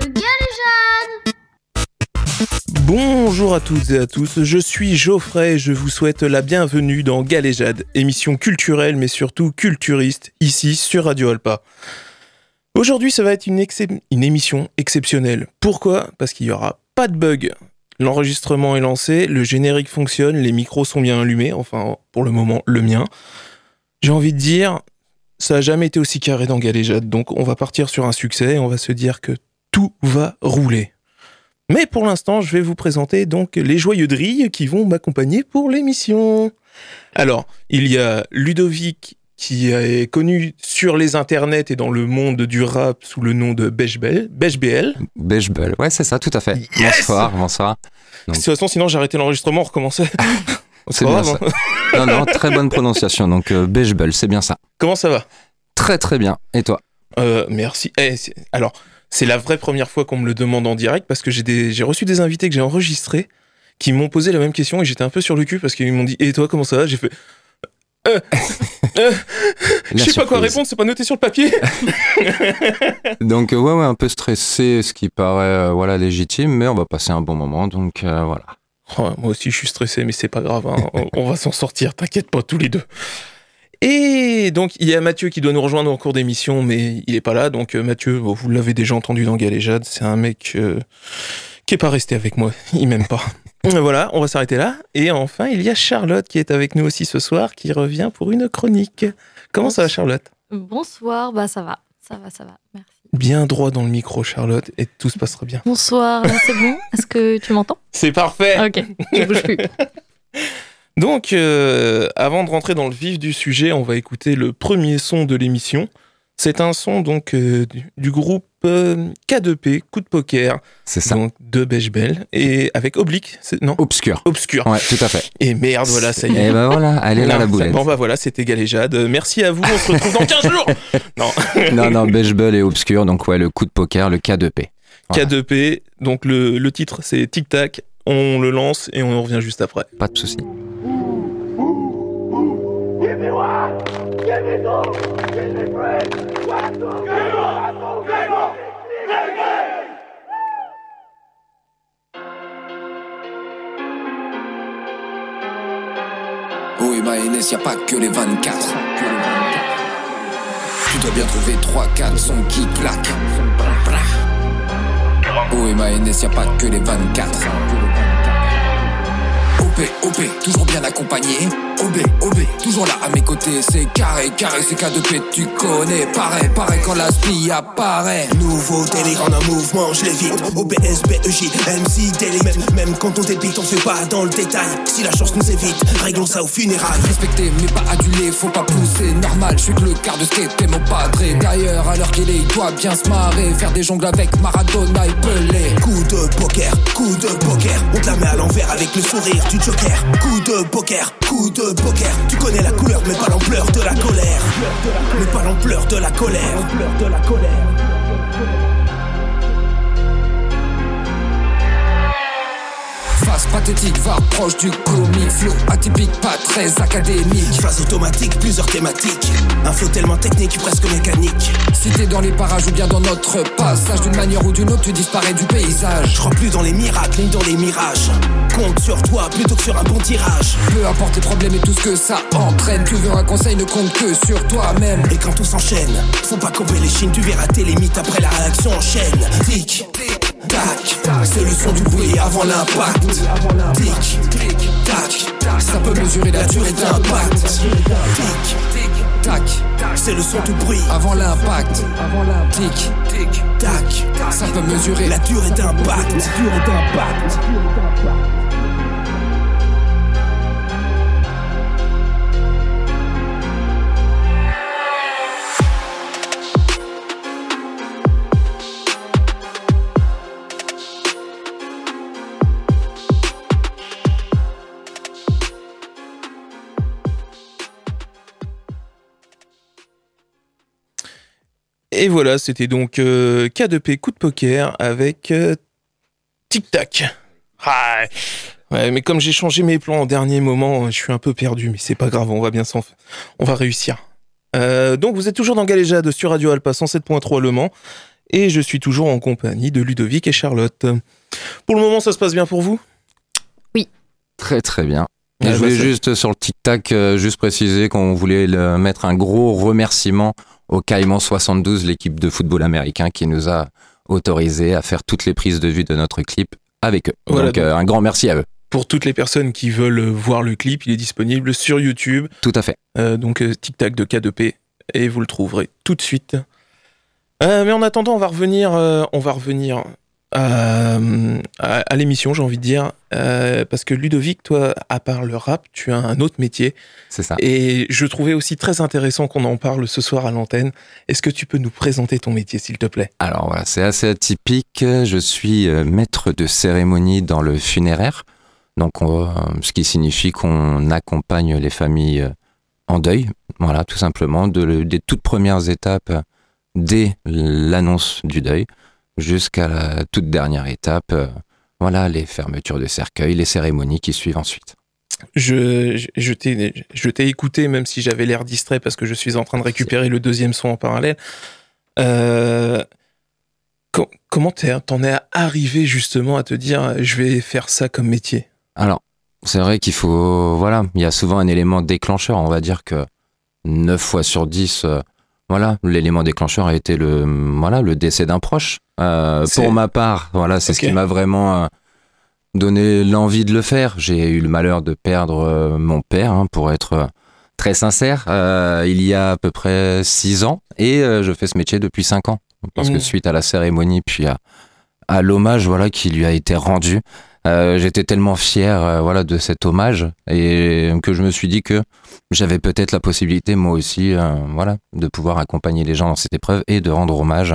de Galéjade Bonjour à toutes et à tous, je suis Geoffrey et je vous souhaite la bienvenue dans Galéjade, émission culturelle mais surtout culturiste, ici sur Radio Alpa. Aujourd'hui ça va être une émission exceptionnelle. Pourquoi? Parce qu'il n'y aura pas de bug. L'enregistrement est lancé, le générique fonctionne, les micros sont bien allumés, enfin pour le moment le mien. J'ai envie de dire, ça n'a jamais été aussi carré dans Galéjade, donc on va partir sur un succès et on va se dire que tout va rouler. Mais pour l'instant, je vais vous présenter donc les joyeux drilles qui vont m'accompagner pour l'émission. Alors, il y a Ludovic qui est connu sur les internets et dans le monde du rap sous le nom de Bechbel. Bechbel. Bechbel, ouais, c'est ça, tout à fait. Yes bonsoir, bonsoir. De toute façon, sinon j'ai arrêté l'enregistrement, on recommençait. C'est bien grave, ça. Non, non, très bonne prononciation. Donc, euh, Bechbel, c'est bien ça. Comment ça va? Très, très bien. Et toi? Euh, Merci. Eh, alors, c'est la vraie première fois qu'on me le demande en direct parce que j'ai reçu des invités que j'ai enregistrés qui m'ont posé la même question et j'étais un peu sur le cul parce qu'ils m'ont dit Et toi, comment ça va? J'ai fait. Euh, euh, je sais pas quoi répondre, c'est pas noté sur le papier. Donc, euh, ouais, ouais, un peu stressé, ce qui paraît euh, voilà, légitime, mais on va passer un bon moment. Donc, voilà. Oh, moi aussi, je suis stressé, mais c'est pas grave. hein. On, on va s'en sortir, t'inquiète pas, tous les deux. Et donc, il y a Mathieu qui doit nous rejoindre en cours d'émission, mais il est pas là. Donc, euh, Mathieu, bon, vous l'avez déjà entendu dans Galéjade, c'est un mec euh, qui est pas resté avec moi. Il m'aime pas. voilà, on va s'arrêter là. Et enfin, il y a Charlotte qui est avec nous aussi ce soir, qui revient pour une chronique. Comment ça va, Charlotte? Bonsoir, bah ça va, ça va, ça va, merci. Bien droit dans le micro, Charlotte, et tout se passera bien. Bonsoir, c'est bon? Est-ce que tu m'entends? C'est parfait. Ok, je bouge plus. Donc, euh, avant de rentrer dans le vif du sujet, on va écouter le premier son de l'émission. C'est un son donc euh, du, du groupe euh, K2P, Coup de Poker, C'est ça. donc de Bechbel, et avec Oblique, non, Obscur. Obscur. Ouais, tout à fait. Et merde, voilà, ça y est. Et ben voilà, allez là la boulette. Bon bah voilà, c'était Galéjade. Merci à vous, on se retrouve dans 15 jours Non, non, non, Bechbel et Obscur, donc ouais, le coup de poker, le K2P. Voilà. K2P, donc le, le titre c'est Tic Tac, on le lance et on revient juste après. Pas de souci. Oh et Maënès, y a pas que les 24. Tu dois bien trouver 3-4 sons qui claquent. Oh et Maënès, y a pas que les 24. OP, OP, toujours bien accompagné. OB, OB, toujours là à mes côtés. C'est carré, carré, c'est K2P, tu connais. Pareil, pareil quand la spie apparaît. Nouveau délire en un mouvement, je l'évite. OBS, BEJ, MC, délire. Même, même quand on débite, on fait pas dans le détail. Si la chance nous évite, réglons ça au funérailles. Respecter mais pas aduler, faut pas pousser, normal, je suis que le quart de skate et mon padré D'ailleurs, à l'heure qu'il est, il doit bien se marrer Faire des jongles avec Maradona et Pelé Coup de poker, coup de poker. On te la met à l'envers avec le sourire du joker. Coup de poker, coup de poker. Tu connais la couleur, mais pas l'ampleur de la colère. Mais pas l'ampleur de la colère. Face pathétique, va proche du comique Flow atypique, pas très académique Phase automatique, plusieurs thématiques. Un flow tellement technique, presque mécanique. Si t'es dans les parages ou bien dans notre passage D'une manière ou d'une autre, tu disparais du paysage Je crois plus dans les miracles, ni dans les mirages. Compte sur toi plutôt que sur un bon tirage. Peu importe les problèmes et tout ce que ça entraîne Tu veux un conseil, ne compte que sur toi-même Et quand tout s'enchaîne, faut pas couper les chines, tu verras tes limites après la réaction en chaîne. Tic, tac, c'est le son du bruit avant l'impact. Tic, tac, Ça peut mesurer la durée d'impact. d'impact Tic, Tac, c'est le son du bruit avant l'impact Tic, tic, tac. ça peut mesurer La durée d'impact. La durée d'impact. Et voilà, c'était donc euh, K2P coup de poker avec euh, Tic Tac. Ah, ouais, mais comme j'ai changé mes plans au dernier moment, je suis un peu perdu, mais c'est pas grave, on va bien s'en f- On va réussir. Euh, donc vous êtes toujours dans Galéjade sur Radio Alpa 107.3 Le Mans. Et je suis toujours en compagnie de Ludovic et Charlotte. Pour le moment, ça se passe bien pour vous? Très très bien. Et Ah, je bah, voulais juste sur le tic-tac, euh, juste préciser qu'on voulait le- mettre un gros remerciement au Caïman 72, l'équipe de football américain qui nous a autorisé à faire toutes les prises de vue de notre clip avec eux. Voilà, donc, euh, un grand merci à eux. Pour toutes les personnes qui veulent voir le clip, il est disponible sur YouTube. Tout à fait. Euh, donc euh, Tic Tac de K2P et vous le trouverez tout de suite. Euh, mais en attendant, on va revenir, euh, on va revenir à, à- à l'émission, j'ai envie de dire, euh, parce que Ludovic, toi, à part le rap, tu as un autre métier C'est ça. et je trouvais aussi très intéressant qu'on en parle ce soir à l'antenne. Est-ce que tu peux nous présenter ton métier, s'il te plaît? Alors voilà, c'est assez atypique. Je suis euh, maître de cérémonie dans le funéraire. Donc, on- euh, ce qui signifie qu'on accompagne les familles euh, en deuil. Voilà, tout simplement, de le- des toutes premières étapes euh, dès l'annonce du deuil jusqu'à la toute dernière étape. euh, Voilà, les fermetures de cercueil, les cérémonies qui suivent ensuite. Je, je, je t'ai écouté, même si j'avais l'air distrait parce que je suis en train de récupérer le deuxième son en parallèle. Euh, co- comment t'en es arrivé justement à te dire je vais faire ça comme métier? Alors, c'est vrai qu'il faut. Voilà, il y a souvent un élément déclencheur. On va dire que 9 fois sur 10, euh, voilà, l'élément déclencheur a été le, voilà, le décès d'un proche. Euh, pour ma part, voilà, c'est ce qui m'a vraiment euh, donné l'envie de le faire. J'ai eu le malheur de perdre euh, mon père, hein, pour être très sincère, euh, il y a à peu près 6 ans. Et euh, je fais ce métier depuis 5 ans. Parce que Mhm. suite à la cérémonie, puis à, à l'hommage voilà, qui lui a été rendu, euh, j'étais tellement fier euh, voilà, de cet hommage et que je me suis dit que j'avais peut-être la possibilité, moi aussi, euh, voilà, de pouvoir accompagner les gens dans cette épreuve et de rendre hommage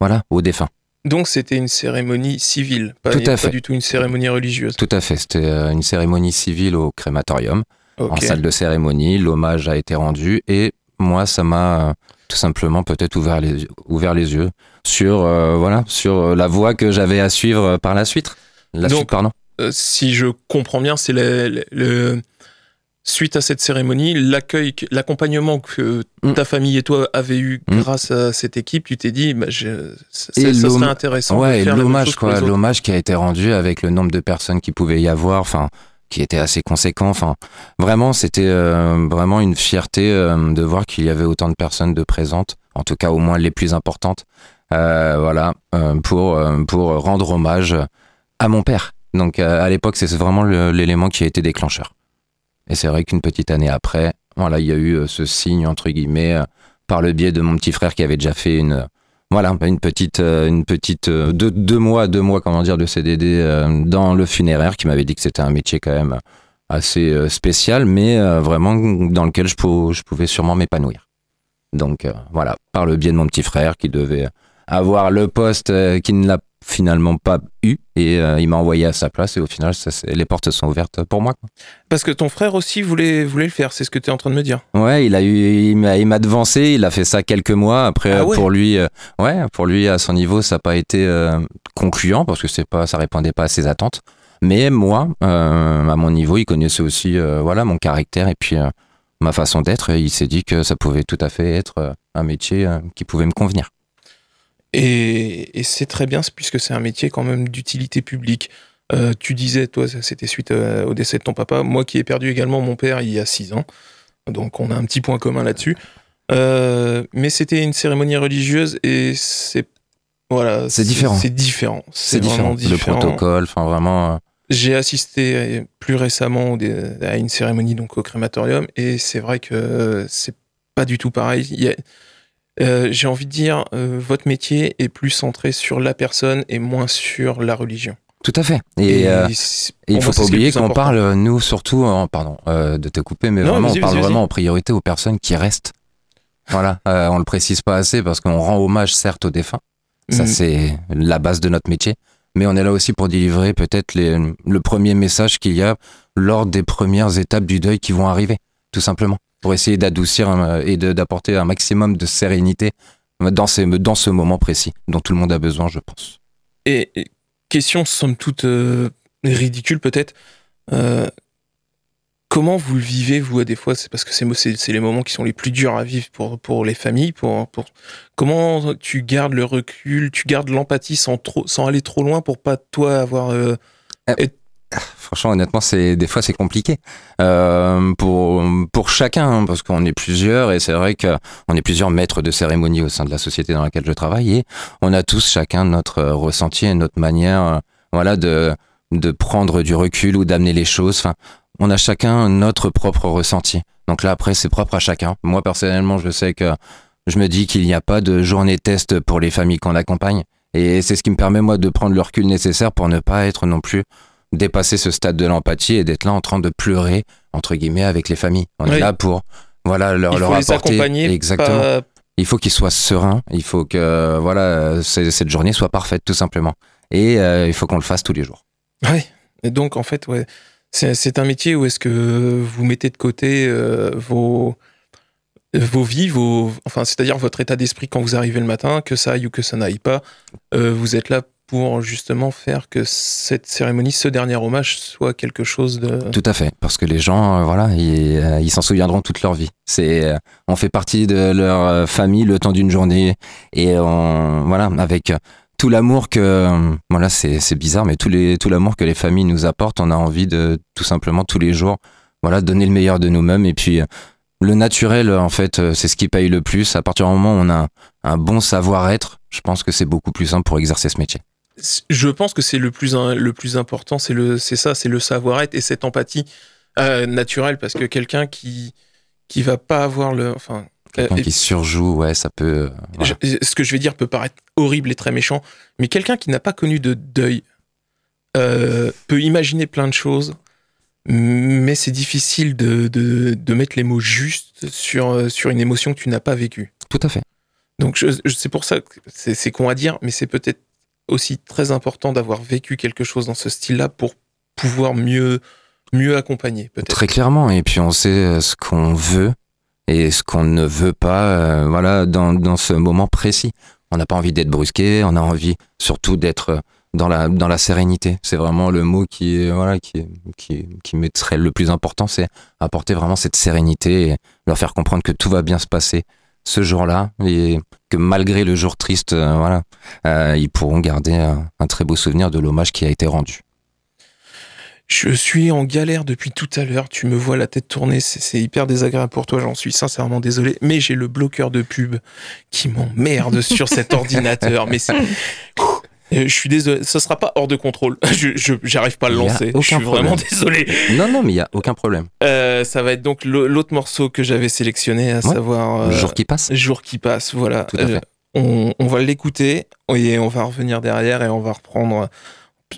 voilà, aux défunts. Donc c'était une cérémonie civile, pas, Tout à pas fait. du tout une cérémonie religieuse. Tout à fait, c'était une cérémonie civile au crématorium, en salle de cérémonie, l'hommage a été rendu et moi, ça m'a tout simplement peut-être ouvert les, ouvert les yeux sur, euh, voilà, sur la voie que j'avais à suivre par la suite. La Donc, suite, pardon. Euh, si je comprends bien, c'est le, suite à cette cérémonie, l'accueil, l'accompagnement que Mm. ta famille et toi avez eu Mm. grâce à cette équipe, tu t'es dit, bah, je, ça, serait intéressant Ouais, de et l'hommage, quoi. L'hommage qui a été rendu avec le nombre de personnes qui pouvait y avoir, enfin, qui était assez conséquent. Enfin, vraiment, c'était euh, vraiment une fierté euh, de voir qu'il y avait autant de personnes de présentes, en tout cas au moins les plus importantes, euh, voilà, pour, pour rendre hommage à mon père. Donc, euh, à l'époque, c'est vraiment l'élément qui a été déclencheur. Et c'est vrai qu'une petite année après, voilà, il y a eu euh, ce signe, entre guillemets, euh, par le biais de mon petit frère qui avait déjà fait une, voilà, une petite, une petite deux, deux mois, deux mois, comment dire, de CDD dans le funéraire, qui m'avait dit que c'était un métier quand même assez spécial, mais vraiment dans lequel je, pou- je pouvais sûrement m'épanouir. Donc voilà, par le biais de mon petit frère qui devait avoir le poste qui ne l'a finalement pas eu, et euh, il m'a envoyé à sa place, et au final, ça, les portes sont ouvertes pour moi. quoi. Parce que ton frère aussi voulait, voulait le faire, c'est ce que tu es en train de me dire. Ouais, il a eu, il m'a, devancé. Il a fait ça quelques mois. Après, Ah euh, ouais pour lui, euh, ouais, pour lui à son niveau, ça n'a pas été euh, concluant parce que c'est pas, ça répondait pas à ses attentes. Mais moi, à mon niveau, il connaissait aussi, voilà, mon caractère et puis ma façon d'être. Et il s'est dit que ça pouvait tout à fait être un métier qui pouvait me convenir. Et, et c'est très bien, puisque c'est un métier quand même d'utilité publique. Euh, tu disais, toi, c'était suite euh, au décès de ton papa. Moi qui ai perdu également mon père il y a six ans. Donc on a un petit point commun là-dessus. Euh, mais c'était une cérémonie religieuse et c'est. Voilà. C'est différent. C'est différent. C'est différent. Le protocole, enfin vraiment. J'ai assisté plus récemment à une cérémonie donc au crématorium et c'est vrai que c'est pas du tout pareil. Il y a- euh, J'ai envie de dire, euh, votre métier est plus centré sur la personne et moins sur la religion. tout à fait. Et, euh, Et il pour faut pas oublier qu'on parle, nous surtout, en- pardon, de te couper, mais Non, vraiment, on parle vraiment en priorité aux personnes qui restent. Voilà, on le précise pas assez parce qu'on rend hommage certes aux défunts, ça Mhm. c'est la base de notre métier, mais on est là aussi pour délivrer peut-être le premier message qu'il y a lors des premières étapes du deuil qui vont arriver, tout simplement, pour essayer d'adoucir et d'apporter un maximum de sérénité dans, ces, dans ce moment précis dont tout le monde a besoin, je pense. Et et question somme toute euh, ridicule peut-être. euh, comment vous le vivez, vous, à des fois? C'est parce que c'est les moments qui sont les plus durs à vivre pour, pour les familles. Pour, pour... Comment tu gardes le recul, tu gardes l'empathie sans, trop, sans aller trop loin pour pas, toi, avoir. euh, Franchement, honnêtement, c'est des fois c'est compliqué euh, pour pour chacun hein, parce qu'on est plusieurs et c'est vrai que on est plusieurs maîtres de cérémonie au sein de la société dans laquelle je travaille et on a tous chacun notre ressenti et notre manière, euh, voilà, de de prendre du recul ou d'amener les choses. Enfin, on a chacun notre propre ressenti. Donc là, après, c'est propre à chacun. Moi, personnellement, je sais que je me dis qu'il n'y a pas de journée test pour les familles qu'on accompagne. Et c'est ce qui me permet, moi, de prendre le recul nécessaire pour ne pas être non plus dépasser ce stade de l'empathie et d'être là en train de pleurer, entre guillemets, avec les familles. On Oui. est là pour, voilà, leur, il leur faut les apporter. accompagner. Exactement. pas- Il faut qu'ils soient sereins. Il faut que, voilà, cette journée soit parfaite, tout simplement. Et euh, il faut qu'on le fasse tous les jours. Ouais. Et donc, en fait, ouais, c'est c'est un métier où est-ce que vous mettez de côté euh, vos, vos vies, vos, enfin, c'est-à-dire votre état d'esprit quand vous arrivez le matin, que ça aille ou que ça n'aille pas. Euh, vous êtes là pour justement faire que cette cérémonie, ce dernier hommage, soit quelque chose de. Tout à fait, parce que les gens, euh, voilà, ils euh, ils s'en souviendront toute leur vie. C'est, euh, on fait partie de leur famille le temps d'une journée, et on, voilà, avec tout l'amour que, voilà, c'est, bizarre, mais tout les, tout l'amour que les familles nous apportent, on a envie de tout simplement tous les jours, voilà, donner le meilleur de nous-mêmes, et puis le naturel, en fait, c'est ce qui paye le plus. À partir du moment où on a un bon savoir-être, je pense que c'est beaucoup plus simple pour exercer ce métier. Je pense que c'est le plus, le plus important, c'est le, c'est ça, c'est le savoir-être et cette empathie euh, naturelle, parce que quelqu'un qui, qui va pas avoir le, enfin, Quelqu'un euh, qui surjoue, ouais, ça peut. euh, voilà. Je- ce que je vais dire peut paraître horrible et très méchant, mais quelqu'un qui n'a pas connu de deuil euh, peut imaginer plein de choses, mais c'est difficile de, de, de mettre les mots justes sur, sur une émotion que tu n'as pas vécue. Tout à fait. Donc je, je- c'est pour ça que c'est con à dire, mais c'est peut-être aussi très important d'avoir vécu quelque chose dans ce style-là pour pouvoir mieux, mieux accompagner. Très clairement. Et puis on sait euh, ce qu'on veut et ce qu'on ne veut pas, euh, voilà, dans, dans ce moment précis. On n'a pas envie d'être brusqué, on a envie surtout d'être euh, dans la, dans la sérénité. C'est vraiment le mot qui voilà, qui, qui, qui me serait le plus important, c'est apporter vraiment cette sérénité et leur faire comprendre que tout va bien se passer ce jour-là et que malgré le jour triste, euh, voilà, euh, ils pourront garder un, un très beau souvenir de l'hommage qui a été rendu. Je suis en galère depuis tout à l'heure. Tu me vois la tête tournée. C'est c'est hyper désagréable pour toi. J'en suis sincèrement désolé. Mais j'ai le bloqueur de pub qui m'emmerde sur cet ordinateur. Mais c'est. Euh, Je suis désolé. Ça sera pas hors de contrôle. Je j'arrive pas à le lancer. Je suis vraiment désolé. Non, non, mais il y a aucun problème. Euh, ça va être donc l'au- l'autre morceau que j'avais sélectionné, à savoir. Euh, jour qui passe. Jour qui passe. Voilà. Tout à fait. on, on va l'écouter et on va revenir derrière et on va reprendre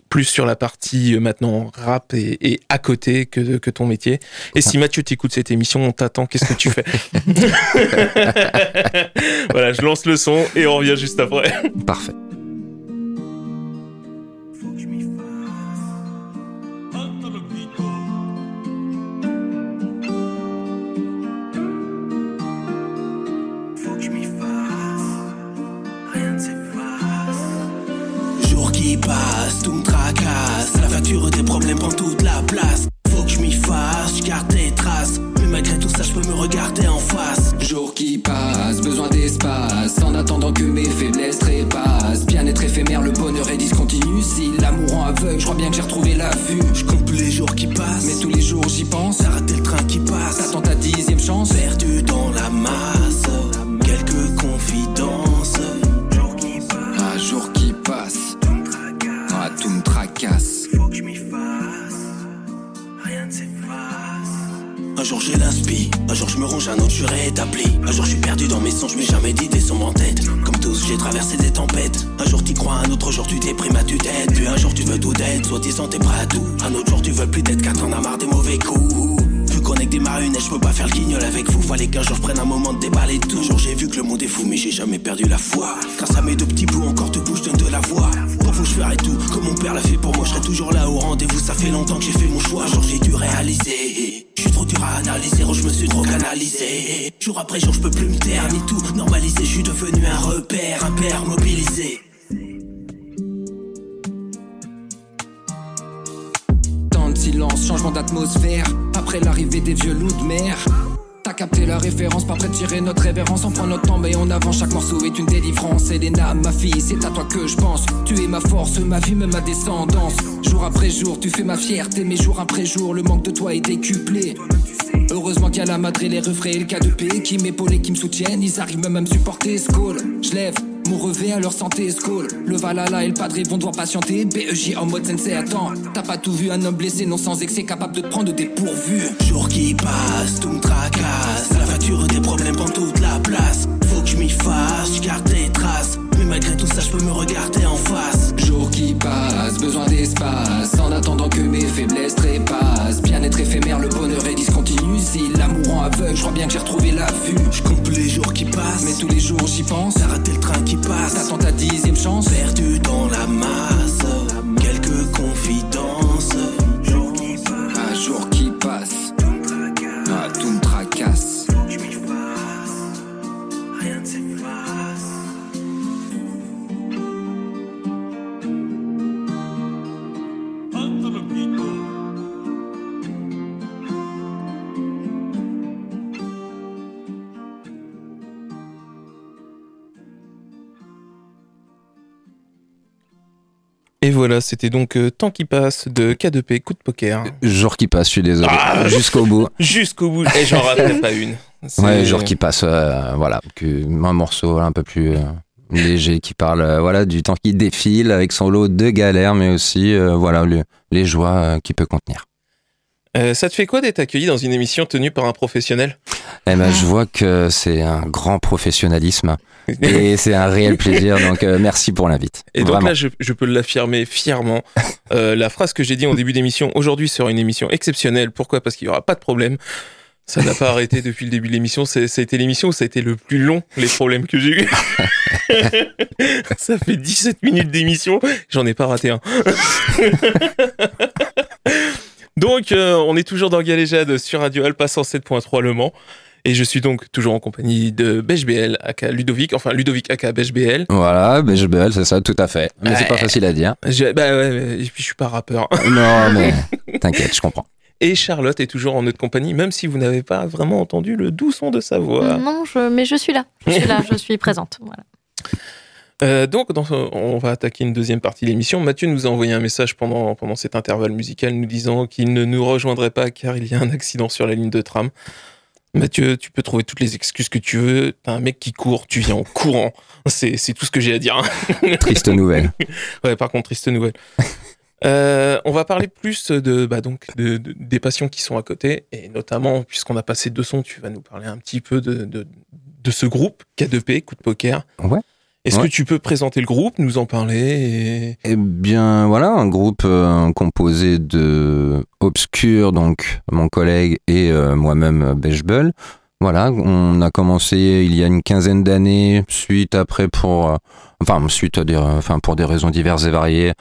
plus sur la partie maintenant rap et, et à côté que, que ton métier. Et si Mathieu t'écoute cette émission, on t'attend, qu'est-ce que tu fais? Voilà, je lance le son et on revient juste après. Parfait. Place. Faut que je m'y fasse, je garde tes traces. Mais malgré tout ça, je peux me regarder en face. Jour qui passe, besoin d'espace En attendant que mes faiblesses trépassent Bien-être éphémère, le bonheur est discontinu Si l'amour rend aveugle, je crois bien que j'ai retrouvé la vue Je compte plus les jours qui passent. Mais tous les jours j'y pense T'as raté le train qui passe. T'attends ta dixième chance Perdu dans la masse. Quelques confidences. Jour j'ai l'inspi, un jour je me ronge, un autre je suis. Un jour je suis perdu dans mes songes, mais jamais d'idées sombres en tête. Comme tous, j'ai traversé des tempêtes. Un jour t'y crois, un autre jour tu déprimes à tue-tête. Puis un jour tu veux tout d'être, soit disant t'es prêt à tout. Un autre jour tu veux plus d'être car t'en as marre des mauvais coups. Vu qu'on est que des marionnettes, je peux pas faire le guignol avec vous. Fallait qu'un jour je prenne un moment de déballer tout. Un jour j'ai vu que le monde est fou, mais j'ai jamais perdu la foi. Grâce à mes deux petits bouts, encore debout, je donne de la voix. Pour vous, je ferai tout, comme mon père l'a fait pour moi. Je serai toujours là au rendez-vous, ça fait longtemps que j'ai fait mon choix. Un jour j'ai dû réaliser. Trop à analyser, oh, je me suis trop canalisé. Jour après jour, je peux plus me taire, tout normaliser. Je suis devenu un repère, un père mobilisé. Tant de silence, changement d'atmosphère. Après l'arrivée des vieux loups de mer. Capté la référence, pas prêt de tirer notre révérence. On prend notre temps, mais on avance. Chaque morceau est une délivrance. Elena, ma fille, c'est à toi que je pense. Tu es ma force, ma vie, même ma descendance. Jour après jour, tu fais ma fierté, mais jour après jour, le manque de toi est décuplé. Heureusement qu'il y a la madre et les refrains et le cas de paix qui m'épaulent et qui me soutiennent. Ils arrivent même à me supporter, Skoll. Je lève mon revêt à leur santé, Skoll. Le Valhalla et le Padre vont devoir patienter. BEJ en mode sensei, attends. T'as pas tout vu, un homme blessé, non sans excès, capable de te prendre des pourvus. Jour qui passe, tout me tracasse. La facture des problèmes prend toute la place. M'y fasse, je garde des traces. Mais malgré tout ça, je peux me regarder en face. Jour qui passe, besoin d'espace. En attendant que mes faiblesses trépassent. Bien-être éphémère, le bonheur est discontinu. Si l'amour rend aveugle, je crois bien que j'ai retrouvé la vue. Je compte les jours qui passent. Mais tous les jours j'y pense. T'as raté le train qui passe. T'attends ta dixième chance. Perdu dans la masse. Quelques confidences. Jour qui passe. Un jour qui passe. Ah, tout me tracasse. Et voilà, c'était donc euh, Temps qui passe de K2P, coup de poker. Jour qui passe, je suis désolé. Ah. Jusqu'au bout. Jusqu'au bout. Et j'en raterai pas une. Ouais, jour qui passe, euh, voilà. Un morceau un peu plus euh, léger qui parle voilà, du temps qui défile avec son lot de galères, mais aussi voilà, le- les joies qu'il peut contenir. Euh, ça te fait quoi d'être accueilli dans une émission tenue par un professionnel? Eh ben, je vois que c'est un grand professionnalisme et c'est un réel plaisir. Donc, euh, merci pour l'invite. Et donc Vraiment. là, je, je peux l'affirmer fièrement. Euh, la phrase que j'ai dit en début d'émission, aujourd'hui sera une émission exceptionnelle. Pourquoi? Parce qu'il n'y aura pas de problème. Ça n'a pas arrêté depuis le début de l'émission. Ça a été l'émission où ça a été le plus long, les problèmes que j'ai eu. ça fait 17 minutes d'émission. J'en ai pas raté un. donc, euh, on est toujours dans Galéjade sur Radio Alpha 107.3 Le Mans. Et je suis donc toujours en compagnie de BHBL, aka Ludovic, enfin Ludovic, aka BHBL. Voilà, BHBL, c'est ça, tout à fait. Mais c'est pas Ouais. facile à dire. Je- bah ouais, ouais, et puis je suis pas rappeur. Non, mais t'inquiète, je comprends. Et Charlotte est toujours en notre compagnie, même si vous n'avez pas vraiment entendu le doux son de sa voix. Non, je, mais je suis là. Je suis là, je suis présente. Voilà. Euh, donc, dans- on va attaquer une deuxième partie de l'émission. Mathieu nous a envoyé un message pendant, pendant cet intervalle musical nous disant qu'il ne nous rejoindrait pas car il y a un accident sur la ligne de tram. Mathieu, tu peux trouver toutes les excuses que tu veux. T'as un mec qui court, tu viens en courant. C'est tout ce que j'ai à dire. hein. Triste nouvelle. Ouais, par contre, triste nouvelle. Euh, on va parler plus de, bah donc, de- de- des passions qui sont à côté, et notamment, puisqu'on a passé deux sons, tu vas nous parler un petit peu de, de, de ce groupe, K2P, Coup de Poker. Ouais. Est-ce Ouais. que tu peux présenter le groupe, nous en parler et... Eh bien, voilà, un groupe euh, composé de Obscur, donc mon collègue, et euh, moi-même, Bechbel. Voilà, on a commencé il y a une quinzaine d'années, suite après pour, euh, enfin, suite à des, enfin, pour des raisons diverses et variées.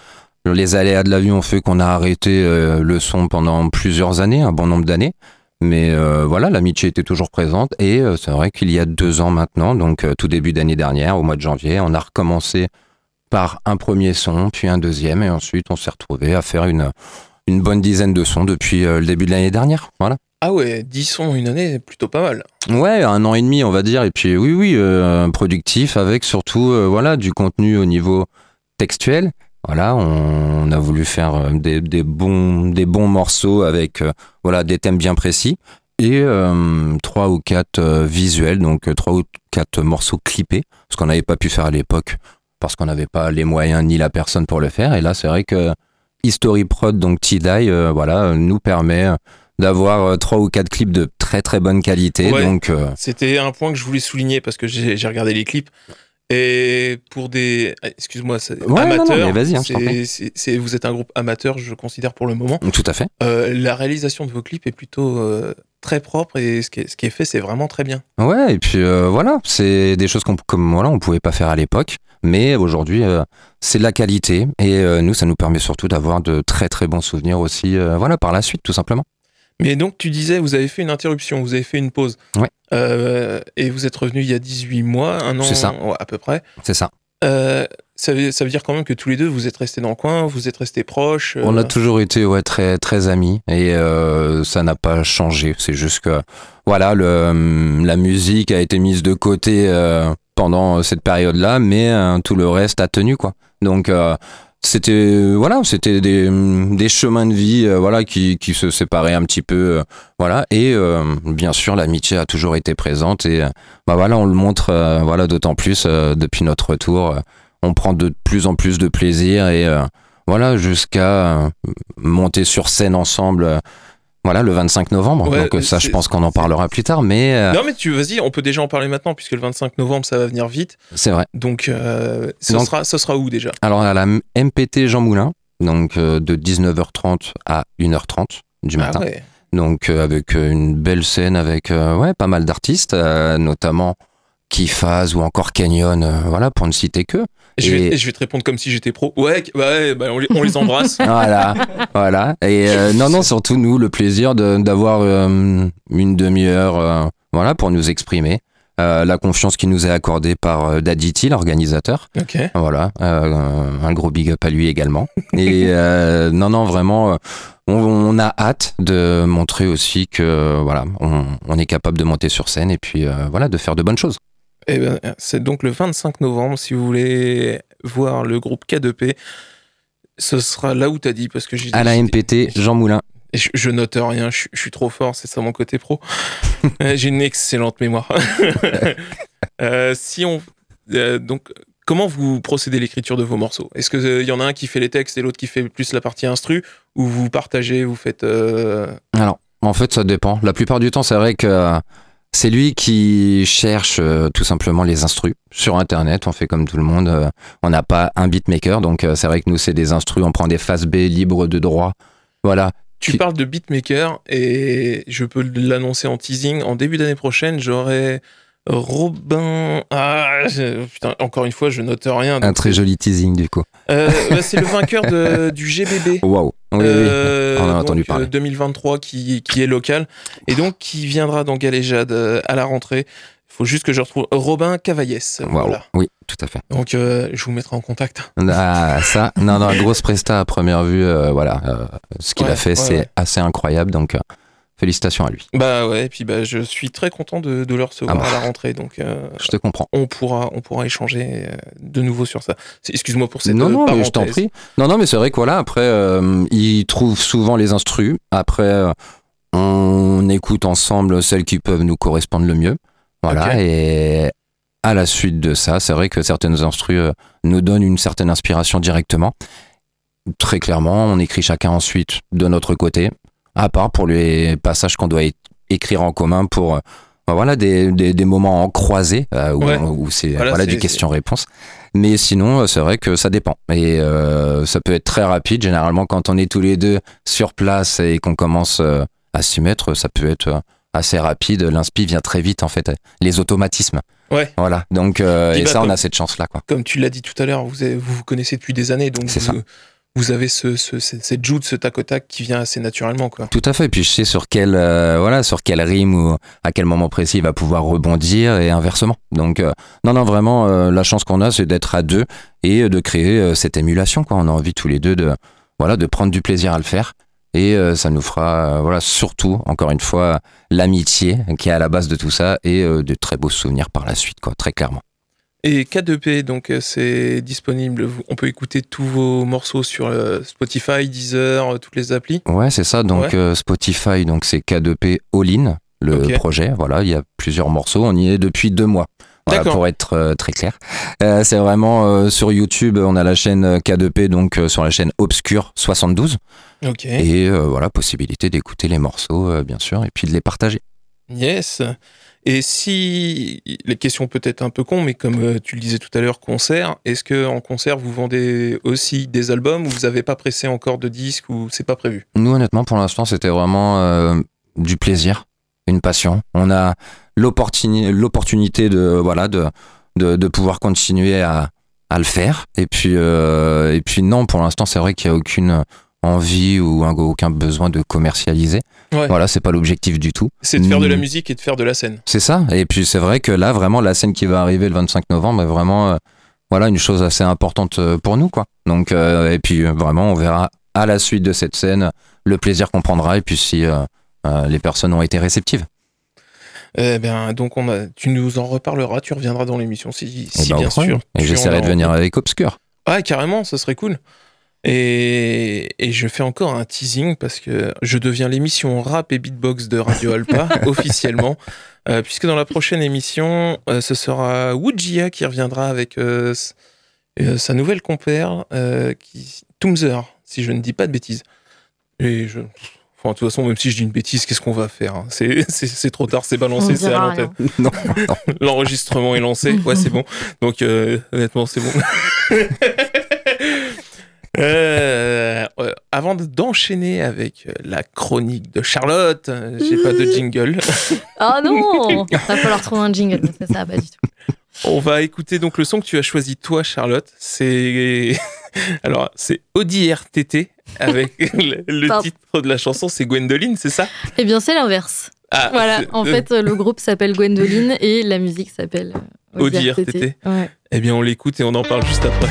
Les aléas de l'avion ont fait qu'on a arrêté le son pendant plusieurs années, un bon nombre d'années. Mais euh, voilà, l'amitié était toujours présente et euh, c'est vrai qu'il y a deux ans maintenant, donc euh, tout début d'année dernière, au mois de janvier, on a recommencé par un premier son, puis un deuxième, et ensuite on s'est retrouvé à faire une, une bonne dizaine de sons depuis le début de l'année dernière. Voilà. Ah ouais, 10 sons une année, plutôt pas mal. Ouais, un an et demi, on va dire, et puis oui, oui, productif avec surtout voilà du contenu au niveau textuel. Voilà, on, a voulu faire euh, des, des bons des bons morceaux avec euh, voilà des thèmes bien précis et euh, trois ou quatre visuels, donc trois ou quatre morceaux clippés, ce qu'on n'avait pas pu faire à l'époque parce qu'on n'avait pas les moyens ni la personne pour le faire. Et là, c'est vrai que History Prod, donc T-Dye, euh, voilà, nous permet d'avoir euh, trois ou quatre clips de très très bonne qualité. Ouais. Donc euh, C'était un point que je voulais souligner parce que j'ai regardé les clips. Et pour des. Excuse-moi, c'est Ouais, non, non, amateur. mais vas-y, hein, c'est- vous êtes un groupe amateur, je considère pour le moment. tout à fait. Euh, la réalisation de vos clips est plutôt euh, très propre et ce qui est, ce qui est fait, c'est vraiment très bien. Ouais, et puis euh, voilà, c'est des choses qu'on comme voilà, on pouvait pas faire à l'époque, mais aujourd'hui c'est de la qualité et nous ça nous permet surtout d'avoir de très très bons souvenirs aussi voilà par la suite tout simplement. Mais donc, tu disais, vous avez fait une interruption, vous avez fait une pause. Ouais. Euh, et vous êtes revenu il y a 18 mois, un an ça. ouais, à peu près. C'est ça. Euh, ça veut, ça veut dire quand même que tous les deux, vous êtes restés dans le coin, vous êtes restés proches. On a euh, toujours été ouais, très, très amis et euh, ça n'a pas changé. C'est juste que voilà, le, hum, la musique a été mise de côté pendant cette période-là, mais tout le reste a tenu quoi. Donc c'était voilà, c'était des, hum, des chemins de vie euh, voilà qui, qui se séparaient un petit peu euh, voilà. Et euh, bien sûr l'amitié a toujours été présente et euh, bah voilà on le montre euh, voilà d'autant plus euh, depuis notre retour euh, on prend de plus en plus de plaisir et euh, voilà jusqu'à euh, monter sur scène ensemble euh, voilà le 25 novembre Ouais, donc euh, ça je pense qu'on en parlera plus tard mais euh, Non mais tu vas-y, on peut déjà en parler maintenant puisque le 25 novembre ça va venir vite. c'est vrai Donc, euh, ce, Donc- sera, où déjà? Alors à la MPT Jean Moulin donc euh, de 19h30 à 1h30 du matin Ah ouais. Donc avec une belle scène avec ouais pas mal d'artistes, notamment Kifaz ou encore Canyon, voilà pour ne citer que. Je, vais, Et- je vais te répondre comme si j'étais pro. Ouais, ouais bah, on, les, on les embrasse. Voilà, voilà. Et euh, non non surtout nous le plaisir de- d'avoir euh, une demi-heure euh, voilà pour nous exprimer. La confiance qui nous est accordée par Daditi, l'organisateur. ok. Voilà, un gros big up à lui également. Et non, non, vraiment, on, on a hâte de montrer aussi que voilà, on, on est capable de monter sur scène et puis voilà, de faire de bonnes choses. Eh ben, c'est donc le 25 novembre. Si vous voulez voir le groupe K2P, ce sera là où t'as dit parce que j'ai À la MPT, Jean Moulin. Je, je note rien, je, je suis trop fort, c'est ça mon côté pro. Euh, J'ai une excellente mémoire. Euh, si on, euh, donc, comment vous procédez l'écriture de vos morceaux? Est-ce qu'il y en a un qui fait les textes et l'autre qui fait plus la partie instru Ou vous partagez, vous faites. Alors, en fait, ça dépend. La plupart du temps, c'est vrai que c'est lui qui cherche euh, tout simplement les instrus sur Internet. On fait comme tout le monde. euh, on n'a pas un beatmaker, donc euh, c'est vrai que nous, c'est des instrus. On prend des phases B libres de droit. Voilà. Tu parles de beatmaker et je peux l'annoncer en teasing. En début d'année prochaine, j'aurai Robin. Ah, je- putain, encore une fois, je note rien. Un très joli teasing du coup. Euh, bah, c'est le vainqueur de- du GBB. Waouh. Oui, oui. Euh, on en a donc, entendu parler. euh, 2023 qui, qui est local et donc qui viendra dans Galéjade euh, à la rentrée. Il faut juste que je retrouve Robin Cavaillès. Voilà. Oui, tout à fait. Donc euh, je vous mettrai en contact. Ah, ça, non, non, grosse presta à première vue, euh, voilà. euh, ce qu'il Ouais, a fait, ouais, c'est ouais. assez incroyable, donc euh, félicitations à lui. Bah ouais, et puis bah, je suis très content de, de le recevoir Ah bah. à la rentrée. Donc euh, Je te comprends. on, pourra, on pourra échanger euh, de nouveau sur ça. Excuse-moi pour cette non, euh, non, mais je t'en prie. Non, non, mais c'est vrai que voilà, après, euh, il trouve souvent les instrus. Après, on écoute ensemble celles qui peuvent nous correspondre le mieux. Voilà, et à la suite de ça, c'est vrai que certaines instrus nous donnent une certaine inspiration directement. Très clairement, on écrit chacun ensuite de notre côté, à part pour les passages qu'on doit écrire en commun pour euh, ben voilà des, des, des moments en croisé euh, où, Ouais. où c'est Voilà, voilà, des questions-réponses. Mais sinon, euh, c'est vrai que ça dépend. Et euh, ça peut être très rapide. Généralement, quand on est tous les deux sur place et qu'on commence euh, à s'y mettre, ça peut être assez rapide. L'inspi vient très vite, en fait. Les automatismes. Ouais. Voilà. Donc, et bah, ça, on comme- a cette chance-là, quoi. Comme tu l'as dit tout à l'heure, vous, avez- vous vous connaissez depuis des années, donc C'est ça. vous, vous avez ce, ce- cette ce tac au tac qui vient assez naturellement. Quoi. Tout à fait. Puis je sais sur quel, euh, voilà, sur quel rime ou à quel moment précis il va pouvoir rebondir et inversement. Donc, euh, non, non, vraiment, euh, la chance qu'on a, c'est d'être à deux et de créer cette émulation. Quoi. On a envie tous les deux de, voilà, de prendre du plaisir à le faire. Et ça nous fera, voilà, surtout, encore une fois, l'amitié qui est à la base de tout ça et de très beaux souvenirs par la suite, quoi, très clairement. Et K2P, donc euh, c'est disponible. On peut écouter tous vos morceaux sur euh, Spotify, Deezer, euh, toutes les applis. Ouais, c'est ça. Donc Ouais. euh, Spotify, donc c'est K2P All In, le projet. Voilà, il y a plusieurs morceaux. On y est depuis deux mois. Voilà, pour être euh, très clair. Euh, c'est vraiment euh, sur YouTube, on a la chaîne euh, K2P, donc sur la chaîne Obscure 72. Ok. Et voilà, possibilité d'écouter les morceaux, bien sûr, et puis de les partager. Yes. Et si les questions peut-être un peu con, mais comme euh, tu le disais tout à l'heure, concert, est-ce que en concert vous vendez aussi des albums ou vous n'avez pas pressé encore de disques ou c'est pas prévu? Nous, honnêtement, pour l'instant, c'était vraiment euh, du plaisir, une passion. On a l'opportuni- l'opportunité de, voilà, de, de, pouvoir continuer à, à le faire. Et puis, euh, et puis non, pour l'instant, c'est vrai qu'il n'y a aucune envie ou un- aucun besoin de commercialiser. Ouais. Voilà, c'est pas l'objectif du tout. C'est de faire de la Mm. musique et de faire de la scène. C'est ça. Et puis c'est vrai que là, vraiment, la scène qui va arriver le 25 novembre est vraiment euh, voilà une chose assez importante euh, pour nous quoi. Donc euh, et puis vraiment on verra à la suite de cette scène le plaisir qu'on prendra et puis si euh, les personnes ont été réceptives. Eh bien, donc on a, tu nous en reparleras, tu reviendras dans l'émission si, Eh si ben, bien sûr. Et j'essaierai de venir avec Obscur. Ouais, carrément, ça serait cool. Et, et je fais encore un teasing parce que je deviens l'émission rap et beatbox de Radio Alpa officiellement, euh, puisque dans la prochaine émission, euh, ce sera Wujia qui reviendra avec euh, euh, sa nouvelle compère, euh, qui Toomzer, si je ne dis pas de bêtises. Et je, enfin, de toute façon, même si je dis une bêtise, qu'est-ce qu'on va faire hein? C'est trop tard, c'est balancé, c'est à l'antenne. rien. non, L'enregistrement est lancé. Ouais, c'est bon. Donc, euh, honnêtement, c'est bon. Euh, euh, avant de- d'enchaîner avec euh, la chronique de Charlotte, j'ai pas de jingle. Oh non Va falloir trouver un jingle parce que ça va pas du tout. On va écouter donc le son que tu as choisi toi, Charlotte. C'est alors c'est Audi RTT avec le, titre de la chanson, c'est Gwendoline, c'est ça? Eh bien, c'est l'inverse. Ah, Voilà, en fait, le groupe s'appelle Gwendoline et la musique s'appelle euh, Audi RTT. RTT. Ouais. Eh bien, on l'écoute et on en parle juste après.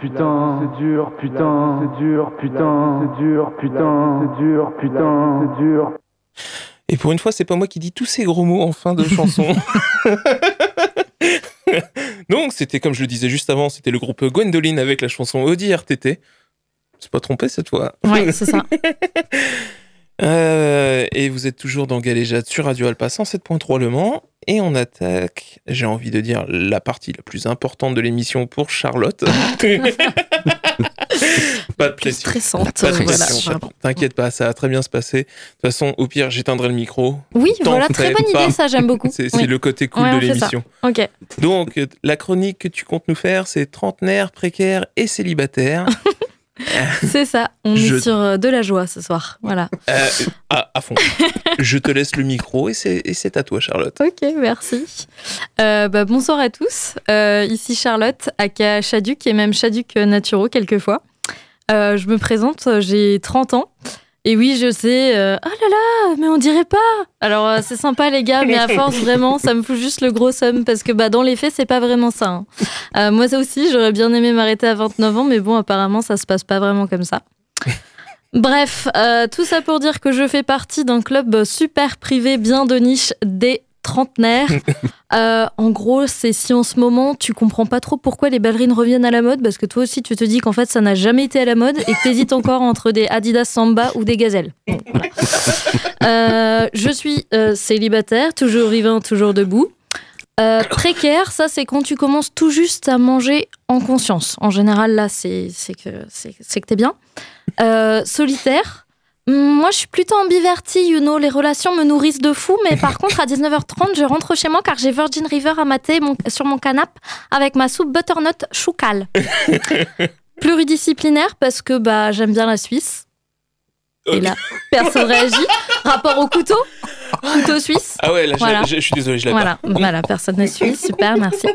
Putain, c'est dur, putain, c'est dur, putain, c'est dur, putain, c'est dur, putain, c'est dur. Et pour une fois, c'est pas moi qui dis tous ces gros mots en fin de chanson. Donc, c'était comme je le disais juste avant, c'était le groupe Gwendoline avec la chanson Audi RTT. C'est pas trompé cette fois. Ouais, c'est ça. Euh, et vous êtes toujours dans Galéjade sur Radio Alpa 107.3 Le Mans. Et on attaque, j'ai envie de dire, la partie la plus importante de l'émission pour Charlotte. pas de pression. Stressante. Pas de voilà. pression. T'inquiète pas, ça va très bien se passer. De toute façon, au pire, j'éteindrai le micro. Oui, voilà, très bonne pas. idée, ça j'aime beaucoup. C'est Oui. le côté cool Ouais, de l'émission. Ok, Donc, la chronique que tu comptes nous faire, c'est trentenaire, précaire et célibataire. c'est ça. On Je- est sur euh, de la joie ce soir. Voilà. Euh, à, à fond. Je te laisse le micro et c'est à toi, Charlotte. Ok, merci. Euh, bah, bonsoir à tous. Euh, ici Charlotte, aka Chaduc et même Chaduc Naturo quelquefois. Je me présente, j'ai 30 ans. Et oui, je sais, euh, oh là là, mais on dirait pas. Alors euh, c'est sympa les gars, mais à force vraiment, ça me fout juste le gros somme parce que bah dans les faits, c'est pas vraiment ça. hein. Euh, moi ça aussi, j'aurais bien aimé m'arrêter à 29 ans, mais bon, apparemment ça se passe pas vraiment comme ça. Bref, euh, tout ça pour dire que je fais partie d'un club super privé bien de niche des trentenaires. Euh, en gros, c'est si en ce moment tu comprends pas trop pourquoi les ballerines reviennent à la mode, parce que toi aussi tu te dis qu'en fait ça n'a jamais été à la mode et que t'hésites encore entre des Adidas Samba ou des gazelles. Bon, voilà. Euh, je suis euh, célibataire, toujours vivant, toujours debout. Précaire, ça c'est quand tu commences tout juste à manger en conscience. En général, là, c'est que, c'est que t'es bien. Solitaire, moi je suis plutôt ambivertie, you know, les relations me nourrissent de fou, mais par contre à 19h30, je rentre chez moi car j'ai Virgin River à mater mon- sur mon canapé avec ma soupe butternut choucal. Pluridisciplinaire parce que bah, j'aime bien la Suisse. Et là, personne réagit. Rapport au couteau Couteau suisse Ah ouais, là, Voilà. je suis désolé, je l'ai voilà, voilà, personne ne suit, super, merci.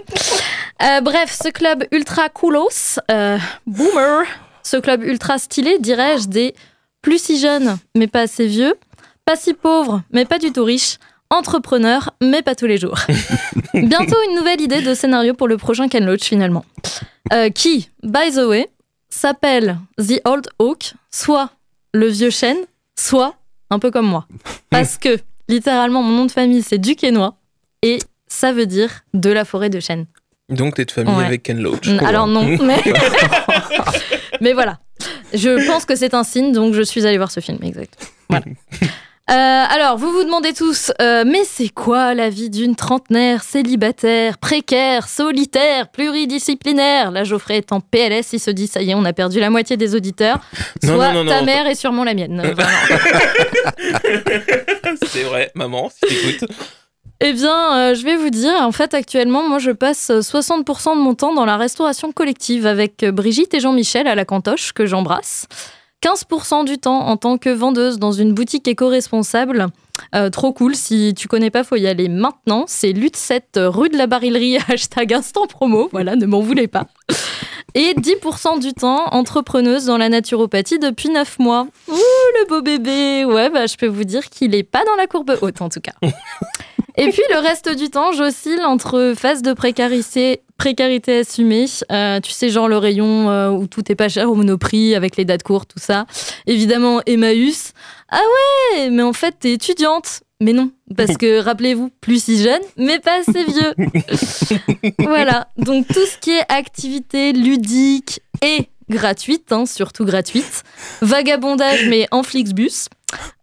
Euh, bref, ce club ultra coolos, euh, boomer, ce club ultra stylé, dirais-je, des plus si jeunes, mais pas assez vieux, pas si pauvres, mais pas du tout riches, entrepreneurs, mais pas tous les jours. Bientôt une nouvelle idée de scénario pour le prochain Ken Loach, finalement. Euh, qui, by the way, s'appelle The Old Oak, soit le vieux chêne, soit un peu comme moi. Parce que, littéralement, mon nom de famille, c'est Duquesnois, et ça veut dire de la forêt de chêne. Donc, t'es de famille Ouais. avec Ken Loach. Mm, Alors non, mais... mais voilà. Je pense que c'est un signe, donc je suis allée voir ce film, exact. Voilà. Euh, alors, vous vous demandez tous, euh, mais c'est quoi la vie d'une trentenaire célibataire, précaire, solitaire, pluridisciplinaire? Là, Geoffrey est en PLS, il se dit, ça y est, on a perdu la moitié des auditeurs. Non, Soit non, non, ta mère et sûrement la mienne. C'est vrai, maman, si t'écoutes. Eh bien, euh, je vais vous dire, en fait, actuellement, moi, je passe 60% de mon temps dans la restauration collective avec euh, Brigitte et Jean-Michel à la Cantoche, que j'embrasse. 15% du temps en tant que vendeuse dans une boutique éco-responsable. Euh, trop cool, si tu connais pas, faut y aller maintenant. C'est Lutte 7 rue de la Barillerie, hashtag instant promo. Voilà, ne m'en voulez pas. Et 10% du temps, entrepreneuse dans la naturopathie depuis 9 mois. Ouh, le beau bébé Ouais, bah, je peux vous dire qu'il est pas dans la courbe haute, en tout cas. Et puis le reste du temps, j'oscille entre phase de précarité, précarité assumée, euh, tu sais, genre le rayon euh, où tout est pas cher au monoprix avec les dates courtes, tout ça. Évidemment, Emmaüs. Ah ouais, mais en fait, t'es étudiante. Mais non, parce que rappelez-vous, plus si jeune, mais pas assez vieux. voilà, donc tout ce qui est activité ludique et gratuite, hein, surtout gratuite, vagabondage mais en Flixbus,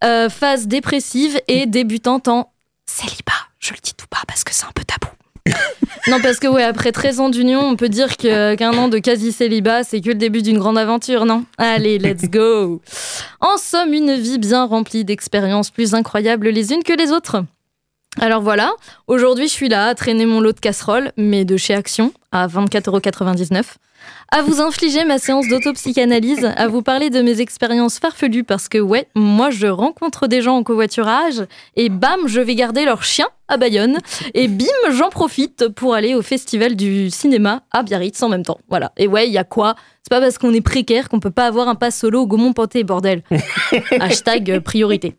euh, phase dépressive et débutante en célibat. Je le dis tout bas parce que c'est un peu tabou. non, parce que ouais, après 13 ans d'union, on peut dire que- qu'un an de quasi-célibat, c'est que le début d'une grande aventure, non? Allez, let's go En somme, une vie bien remplie d'expériences plus incroyables les unes que les autres. Alors voilà, aujourd'hui je suis là à traîner mon lot de casseroles, mais de chez Action, à 24,99€, à vous infliger ma séance d'autopsychanalyse, à vous parler de mes expériences farfelues, parce que ouais, moi je rencontre des gens en covoiturage, et bam, je vais garder leur chien à Bayonne, et bim, j'en profite pour aller au festival du cinéma à Biarritz en même temps. Voilà, et ouais, il y a quoi? C'est pas parce qu'on est précaire qu'on peut pas avoir un pass solo au Gaumont-Panté, bordel. Hashtag priorité.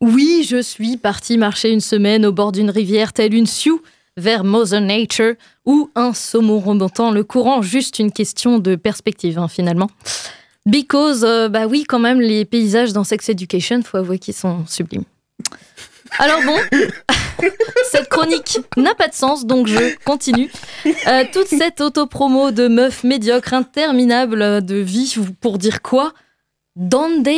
Oui, je suis partie marcher une semaine au bord d'une rivière telle une sioux vers Mother Nature ou un saumon remontant le courant, juste une question de perspective hein, finalement. Because, euh, bah oui, quand même, les paysages dans Sex Education, faut avouer qu'ils sont sublimes. Alors bon, cette chronique n'a pas de sens, donc je continue. Euh, toute cette autopromo de meufs médiocres, interminables de vie, pour dire quoi? Donde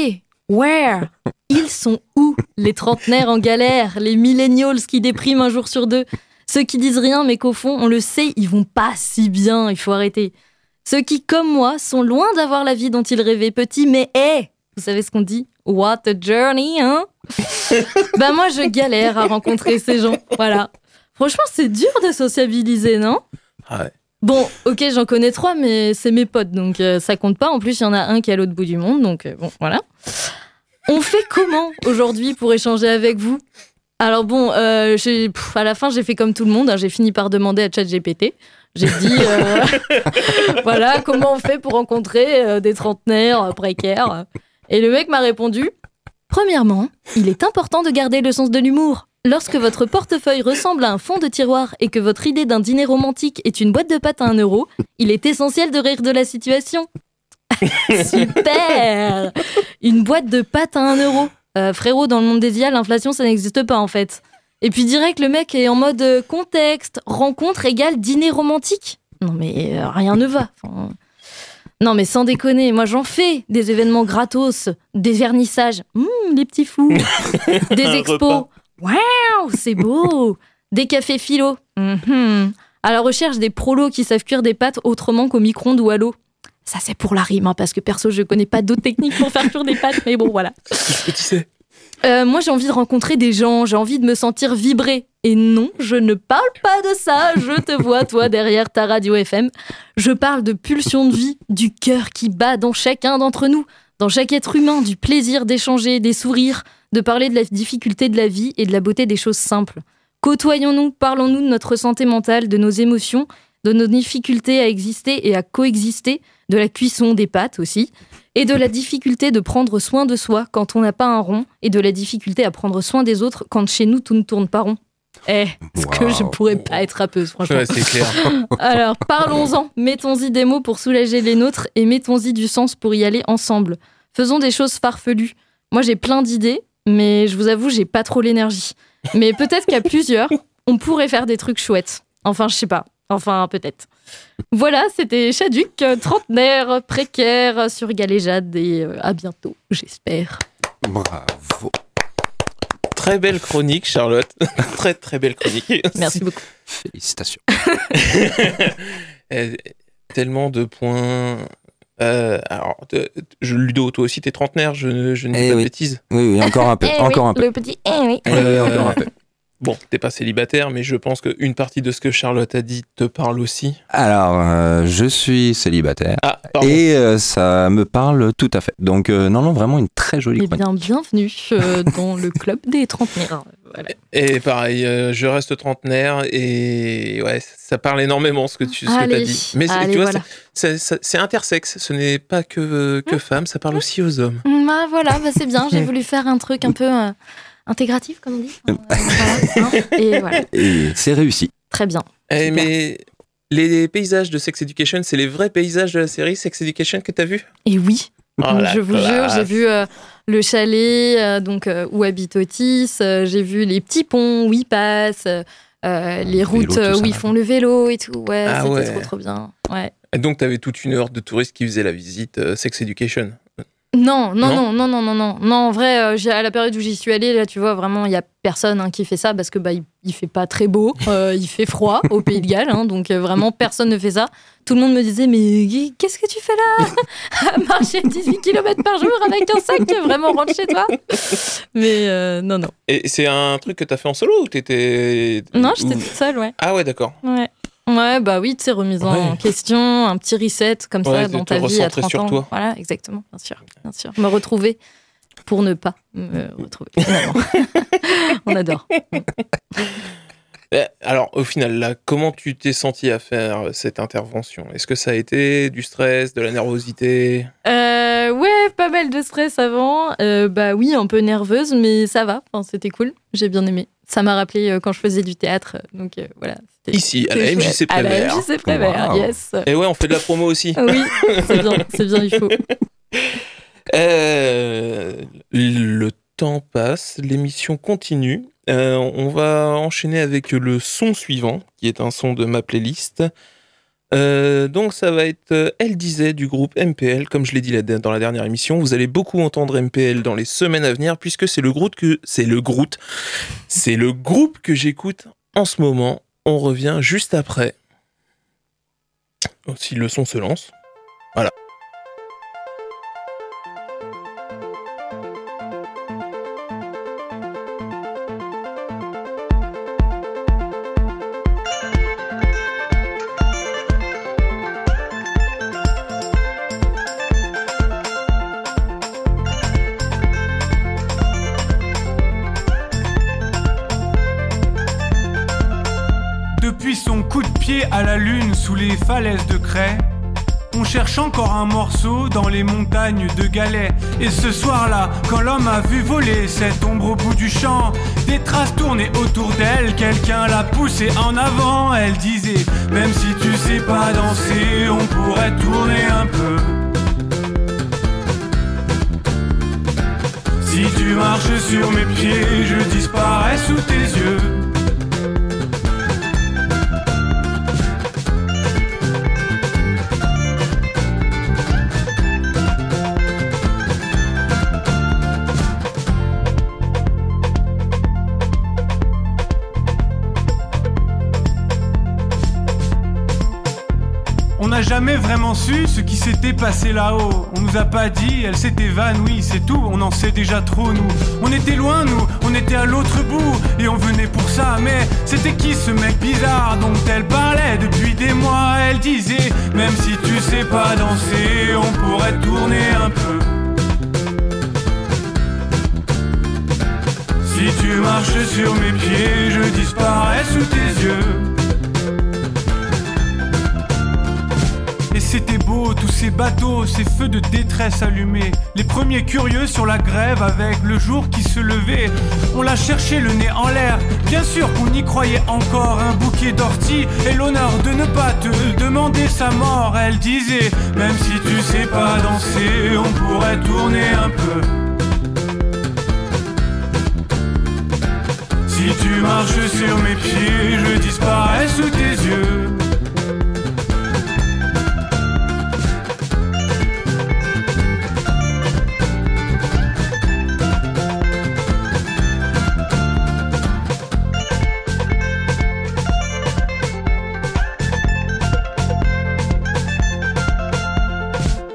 Where? Ils sont où Les trentenaires en galère, les millennials qui dépriment un jour sur deux, ceux qui disent rien mais qu'au fond, on le sait, ils vont pas si bien, il faut arrêter. Ceux qui, comme moi, sont loin d'avoir la vie dont ils rêvaient petits, mais hé Vous savez ce qu'on dit? What a journey, hein? Ben moi, je galère à rencontrer ces gens, voilà. Franchement, c'est dur de sociabiliser, non? Ouais. Bon, ok, j'en connais trois, mais c'est mes potes, donc euh, ça compte pas. En plus, il y en a un qui est à l'autre bout du monde, donc euh, bon, voilà. On fait comment aujourd'hui pour échanger avec vous? Alors bon, euh, à la fin, j'ai fait comme tout le monde. hein, j'ai fini par demander à ChatGPT. J'ai dit, euh, voilà, comment on fait pour rencontrer euh, des trentenaires précaires Et le mec m'a répondu, premièrement, il est important de garder le sens de l'humour. Lorsque votre portefeuille ressemble à un fond de tiroir et que votre idée d'un dîner romantique est une boîte de pâtes à un euro, il est essentiel de rire de la situation. Super Une boîte de pâtes à un euro. Euh, frérot, dans le monde des IA, l'inflation, ça n'existe pas en fait. Et puis direct, le mec est en mode euh, contexte, rencontre égale dîner romantique. Non mais euh, rien ne va. Enfin, non mais sans déconner, moi j'en fais des événements gratos, des vernissages, Hum, les petits fous, des expos, waouh, c'est beau, des cafés philo, Mhm. à la recherche des prolos qui savent cuire des pâtes autrement qu'au micro-ondes ou à l'eau. Ça c'est pour la rime, hein, parce que perso je connais pas d'autres techniques pour faire cuire des pâtes, mais bon voilà. Qu'est-ce que tu sais? Euh, moi, j'ai envie de rencontrer des gens, j'ai envie de me sentir vibrer. Et non, je ne parle pas de ça. Je te vois, toi, derrière ta radio FM. Je parle de pulsion de vie, du cœur qui bat dans chacun d'entre nous, dans chaque être humain, du plaisir d'échanger, des sourires, de parler de la difficulté de la vie et de la beauté des choses simples. Côtoyons-nous, parlons-nous de notre santé mentale, de nos émotions, de nos difficultés à exister et à coexister, de la cuisson des pâtes aussi, et de la difficulté de prendre soin de soi quand on n'a pas un rond, et de la difficulté à prendre soin des autres quand chez nous tout ne tourne pas rond. Eh, ce que je pourrais pas être rappeuse, franchement. Ouais, c'est clair. Alors, parlons-en. Mettons-y des mots pour soulager les nôtres et mettons-y du sens pour y aller ensemble. Faisons des choses farfelues. Moi, j'ai plein d'idées, mais je vous avoue, j'ai pas trop l'énergie. Mais peut-être qu'à plusieurs, on pourrait faire des trucs chouettes. Enfin, je sais pas. Enfin, peut-être. Voilà, c'était Chaduc, euh, trentenaire, précaire, euh, sur Galéjade, et euh, à bientôt, j'espère. Bravo. Très belle chronique, Charlotte. très très belle chronique. Merci beaucoup. Félicitations. Euh, Tellement de points. Euh, alors, de- je, Ludo, toi aussi, t'es trentenaire, je, je ne dis Eh pas de oui. bêtises. Oui, oui, encore un peu. Eh encore oui, un peu. Le petit eh oui. Eh oui, encore un peu. Bon, t'es pas célibataire, mais je pense qu'une partie de ce que Charlotte a dit te parle aussi. Alors, euh, je suis célibataire. Ah, pardon. Et euh, ça me parle tout à fait. Donc, euh, non, non, vraiment une très jolie Eh bien, bienvenue euh, dans le club des trentenaires. Voilà. Et pareil, euh, je reste trentenaire et ouais, ça parle énormément ce que tu ce que t'as dit. Mais allez, tu vois, voilà. c'est- intersexe, ce n'est pas que, que femmes, ça parle aussi aux hommes. Bah voilà, bah c'est bien. J'ai voulu faire un truc un peu euh, intégratif, comme on dit. Euh, voilà, hein. Et voilà, Et c'est réussi. très bien. Eh, mais les paysages de Sex Education, c'est les vrais paysages de la série Sex Education que t'as vu? Et oui, Oh, je vous jure, j'ai vu euh, le chalet euh, donc euh, où habite Otis. euh, j'ai vu les petits ponts où ils passent, euh, euh, les Le routes où ils font le vélo et tout. Ouais, Ah c'était ouais. trop trop bien. Ouais. Et donc t'avais toute une heure de touristes qui faisaient la visite euh, Sex Education. Non, non, Non non, non, non, non, en vrai, euh, à la période où j'y suis allée, là, tu vois, vraiment, il y a personne hein, qui fait ça parce que bah, il, il fait pas très beau, euh, il fait froid au Pays de Galles, hein, donc euh, vraiment personne ne fait ça. Tout le monde me disait, mais qu'est-ce que tu fais là? À marcher 18 km par jour avec un sac, vraiment rentre chez toi. Mais non, non. Et c'est un truc que t'as fait en solo ou t'étais. Non, j'étais ou- toute seule, ouais. Ah ouais, d'accord. Ouais. Ouais, bah oui, tu sais, remise en question, un petit reset comme Ouais, ça dans ta vie à recentrer 30 sur ans. toi. Voilà, exactement, bien sûr, bien sûr. Me retrouver pour ne pas me retrouver. On adore. Eh, Alors, au final, là, comment tu t'es senti à faire euh, cette intervention? Est-ce que ça a été du stress, de la nervosité? Euh, ouais, pas mal de stress avant. Euh, bah oui, un peu nerveuse, mais ça va. Enfin, c'était cool. J'ai bien aimé. Ça m'a rappelé euh, quand je faisais du théâtre. Donc euh, voilà. Ici, à la MJC chouette. À la Prévert. MJC Prévert, Wow. yes. Et ouais, on fait de la promo aussi. Oui, c'est bien, c'est bien, il faut. Euh, le temps passe, l'émission continue. Euh, on va enchaîner avec le son suivant, qui est un son de ma playlist. Euh, donc ça va être euh, Elle disait du groupe MPL, comme je l'ai dit dans la dernière émission. Vous allez beaucoup entendre MPL dans les semaines à venir, puisque c'est le groupe que c'est le groupe, c'est le groupe que j'écoute en ce moment. On revient juste après. Oh, Si le son se lance. Un morceau dans les montagnes de galets. Et ce soir-là, quand l'homme a vu voler cette ombre au bout du champ, des traces tournaient autour d'elle, quelqu'un l'a poussée en avant. Elle disait, même si tu sais pas danser, on pourrait tourner un peu. Si tu marches sur mes pieds, je disparais sous tes yeux. Ce qui s'était passé là-haut. On nous a pas dit, elle s'est évanouie, c'est tout, on en sait déjà trop nous. On était loin nous, on était à l'autre bout, et on venait pour ça, mais c'était qui ce mec bizarre dont elle parlait depuis des mois? Elle disait, même si tu sais pas danser, on pourrait tourner un peu. Si tu marches sur mes pieds, ces feux de détresse allumés. Les premiers curieux sur la grève avec le jour qui se levait. On l'a cherché le nez en l'air, bien sûr qu'on y croyait encore. Un bouquet d'orties et l'honneur de ne pas te demander sa mort. Elle disait, même si tu sais pas danser, on pourrait tourner un peu. Si tu marches sur mes pieds, je disparais sous tes yeux.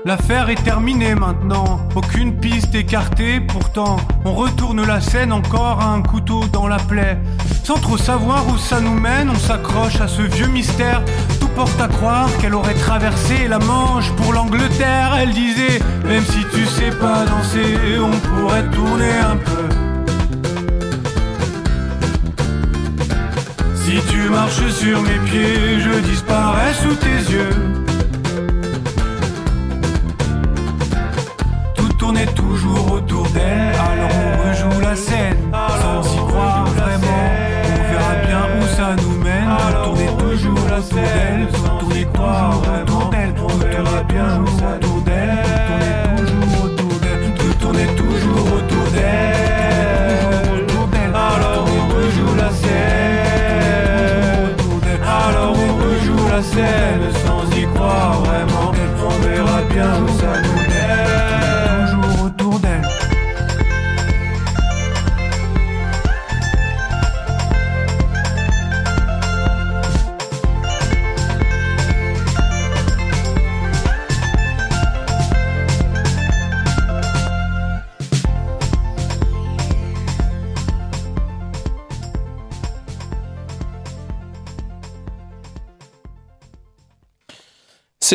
L'affaire est terminée maintenant, aucune piste écartée, pourtant on retourne la scène encore à un couteau dans la plaie. Sans trop savoir où ça nous mène, on s'accroche à ce vieux mystère. Tout porte à croire qu'elle aurait traversé la Manche pour l'Angleterre. Elle disait, même si tu sais pas danser, on pourrait tourner un peu. Si tu marches sur mes pieds, je disparais sous tes yeux.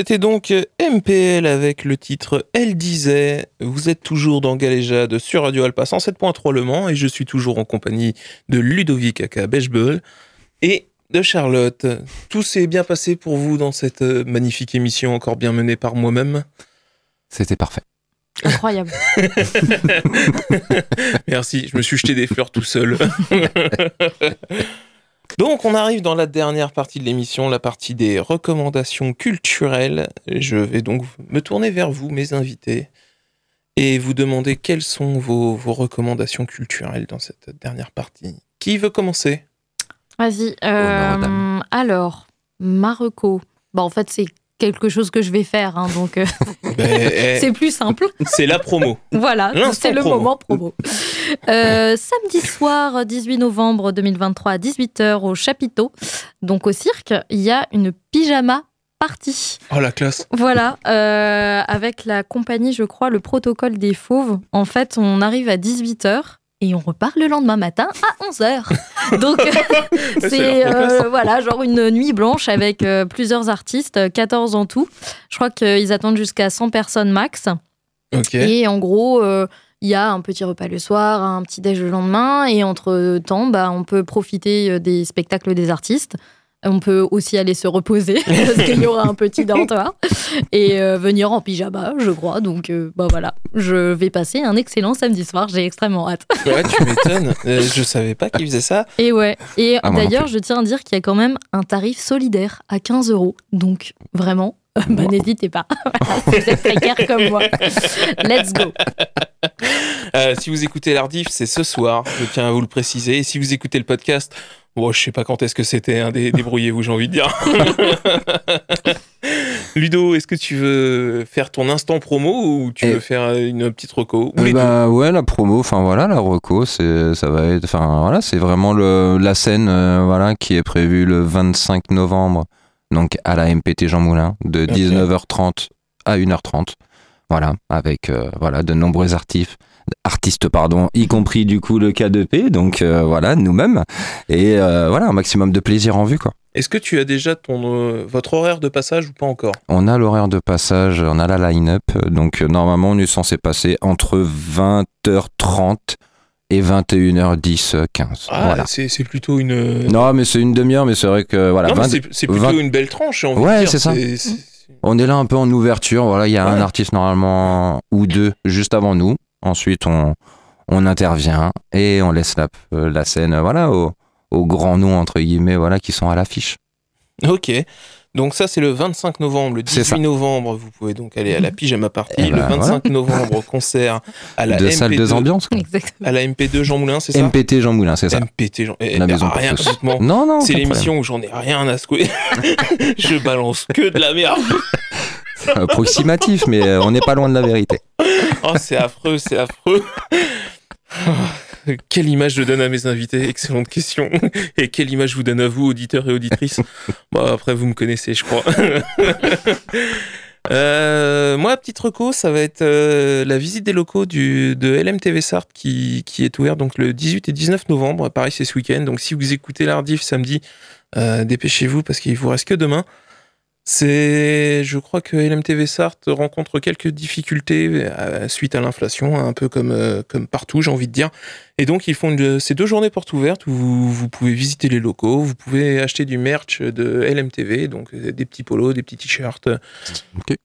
C'était donc MPL avec le titre Elle disait. Vous êtes toujours dans Galéjade sur Radio Alpa 107.3 Le Mans et je suis toujours en compagnie de Ludovic Aka Bechbel. et de Charlotte. Tout s'est bien passé pour vous dans cette euh, magnifique émission encore bien menée par moi-même? C'était parfait. Incroyable. Merci, je me suis jeté des fleurs tout seul. Donc on arrive dans la dernière partie de l'émission, la partie des recommandations culturelles. Je vais donc me tourner vers vous, mes invités, et vous demander quelles sont vos, vos recommandations culturelles dans cette dernière partie. Qui veut commencer? Vas-y. Euh, alors, Marocco. Bon, en fait, c'est quelque chose que je vais faire, hein, donc euh, Ben, eh, c'est plus simple. C'est la promo. Voilà, c'est le promo. moment promo. Euh, samedi soir, 18 novembre 2023 à 18h au Chapiteau, donc au cirque, il y a une pyjama party. Oh la classe. Voilà, euh, avec la compagnie, je crois, le protocole des fauves. En fait, on arrive à 18h. Et on repart le lendemain matin à 11h. Donc, c'est euh, voilà, genre une nuit blanche avec euh, plusieurs artistes, euh, 14 en tout. Je crois qu'ils attendent jusqu'à 100 personnes max. Et en gros, euh, il y a un petit repas le soir, un petit déj le lendemain, et entre temps, bah, on peut profiter euh, des spectacles des artistes. On peut aussi aller se reposer parce qu'il y aura un petit dortoir et euh, venir en pyjama, je crois. Donc, euh, bah voilà, je vais passer un excellent samedi soir. J'ai extrêmement hâte. Ouais, tu m'étonnes. Euh, je savais pas qu'ils faisaient ça. Et ouais. Et Ah, d'ailleurs, je tiens à dire qu'il y a quand même un tarif solidaire à 15 euros. Donc, vraiment, bah, n'hésitez pas. Si vous êtes précaire comme moi. Let's go. Euh, si vous écoutez l'Ardif, c'est ce soir. Je tiens à vous le préciser. Et si vous écoutez le podcast, bon, je sais pas quand est-ce que c'était. Hein, dé- Débrouillez-vous, j'ai envie de dire. Ludo, est-ce que tu veux faire ton instant promo ou tu veux faire une petite reco ou Eh les bah, ouais, la promo, enfin voilà, la reco, c'est ça va être, enfin voilà, c'est vraiment le, la scène, euh, voilà, qui est prévue le 25 novembre, donc à la MPT Jean Moulin, de Ok. 19h30 à 1h30, voilà, avec euh, voilà de nombreux artistes, artistes pardon, y compris du coup le K2P, donc euh, voilà nous-mêmes, et euh, voilà un maximum de plaisir en vue quoi. Est-ce que tu as déjà ton, euh, votre horaire de passage ou pas encore? On a l'horaire de passage, on a la line-up. Donc normalement, on est censé passer entre 20h30 et 21h10, euh, 15. Ah, voilà. c'est plutôt une. Non, mais c'est une demi-heure, mais c'est vrai que voilà. Non, mais 20 c'est plutôt 20 une belle tranche, envie Ouais, c'est ça. On est là un peu en ouverture. Voilà, il y a un artiste normalement ou deux juste avant nous. Ensuite, on, on intervient et on laisse la, euh, la scène, euh, voilà, aux, aux grands noms entre guillemets, voilà, qui sont à l'affiche. Ok. Donc ça, c'est le 25 novembre. Le C'est ça. 18 novembre, vous pouvez donc aller à la pyjama party. Eh le ben, 25 novembre, concert à la Deux MP2. salles, deux ambiances. quoi. À la MP2 Jean Moulin, c'est ça MPT Jean Moulin, c'est ça. MPT Jean. Eh, La eh, maison rien. Non, non. C'est l'émission où j'en ai rien à secouer. Je balance que de la merde. Approximatif, mais euh, on n'est pas loin de la vérité. Oh, c'est affreux, c'est affreux. Quelle image je donne à mes invités? Excellente question. Et quelle image je vous donne à vous, auditeurs et auditrices? Bon, après, vous me connaissez, je crois. Euh, moi, petite reco, ça va être euh, la visite des locaux du, de LMTV Sarthe qui, qui est ouvert donc le 18 et 19 novembre. Pareil, c'est ce week-end. Donc, si vous écoutez l'Ardif samedi, euh, dépêchez-vous parce qu'il vous reste que demain. C'est, je crois que LMTV Sarthe rencontre quelques difficultés euh, suite à l'inflation, un peu comme, euh, comme partout, j'ai envie de dire. Et donc, ils font une- ces deux journées portes ouvertes où vous, vous pouvez visiter les locaux, vous pouvez acheter du merch de LMTV, donc euh, des petits polos, des petits t-shirts.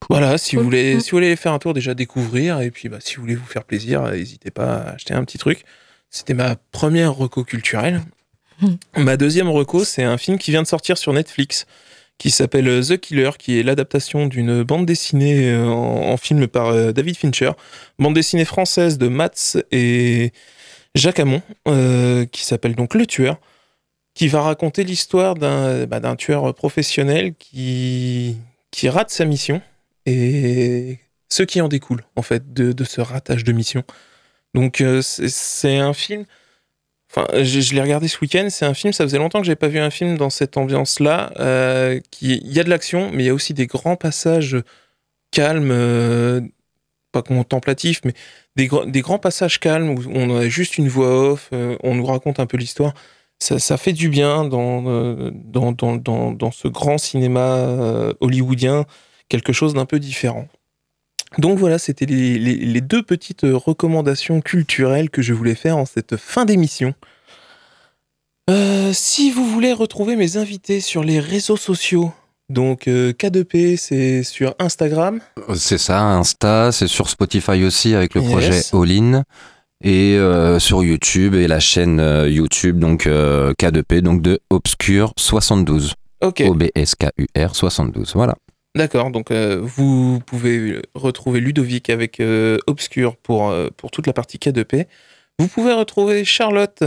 Voilà, si vous, Cool. voulez, si vous voulez faire un tour, déjà découvrir, et puis bah, si vous voulez vous faire plaisir, n'hésitez pas à acheter un petit truc. C'était ma première reco culturelle. Ma deuxième reco, c'est un film qui vient de sortir sur Netflix, qui s'appelle The Killer, qui est l'adaptation d'une bande dessinée euh, en, film par euh, David Fincher, bande dessinée française de Mats et Jacques Hamon, euh, qui s'appelle donc Le Tueur, qui va raconter l'histoire d'un bah, d'un tueur professionnel qui, qui rate sa mission et ce qui en découle en fait de, de ce ratage de mission. Donc c'est un film. Je, l'ai regardé ce week-end. C'est un film. Ça faisait longtemps que j'avais pas vu un film dans cette ambiance-là. euh, il y a de l'action, mais il y a aussi des grands passages calmes, euh, pas contemplatifs, mais des, gr- des grands passages calmes où on a juste une voix off. euh, on nous raconte un peu l'histoire. Ça, fait du bien dans, ce grand cinéma hollywoodien, quelque chose d'un peu différent. Donc voilà, c'était les, les- les deux petites recommandations culturelles que je voulais faire en cette fin d'émission. Euh, si vous voulez retrouver mes invités sur les réseaux sociaux, donc euh, K2P, c'est sur Instagram. C'est ça, Insta, c'est sur Spotify aussi avec le Yes. projet All In. Et euh, sur YouTube et la chaîne euh, YouTube, donc euh, K2P, donc de Obscur 72. Ok, O-B-S-K-U-R 72. Voilà. D'accord. Donc euh, vous pouvez retrouver Ludovic avec euh, Obscur pour, euh, pour toute la partie K2P. Vous pouvez retrouver Charlotte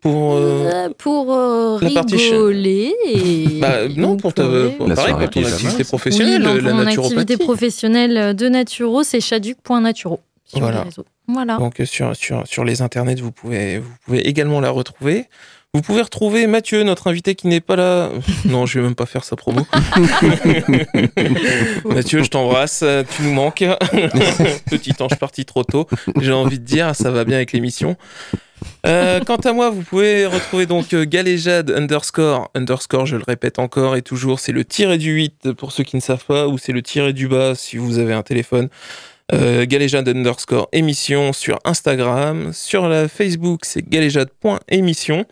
pour... euh, Euh, pour euh, la partie rigoler et bah, non, pour, ta, pleurer. pour, La pareil, soirée pour ton activité professionnelle, oui, la pour mon naturopathie. activité professionnelle de naturo, c'est chaduc.naturo sur Voilà. les réseaux. Voilà. Donc euh, sur, sur, sur les internets, vous pouvez, vous pouvez également la retrouver. Vous pouvez retrouver Mathieu, notre invité qui n'est pas là. Non, je vais même pas faire sa promo. Mathieu, je t'embrasse, tu nous manques. Petit ange parti trop tôt. J'ai envie de dire, ça va bien avec l'émission. Euh, quant à moi, vous pouvez retrouver donc euh, Galéjade underscore, underscore, je le répète encore et toujours, c'est le tiré du 8 pour ceux qui ne savent pas, ou c'est le tiré du bas si vous avez un téléphone. Euh, galéjade underscore émission sur Instagram. Sur la Facebook, c'est galéjade.émission.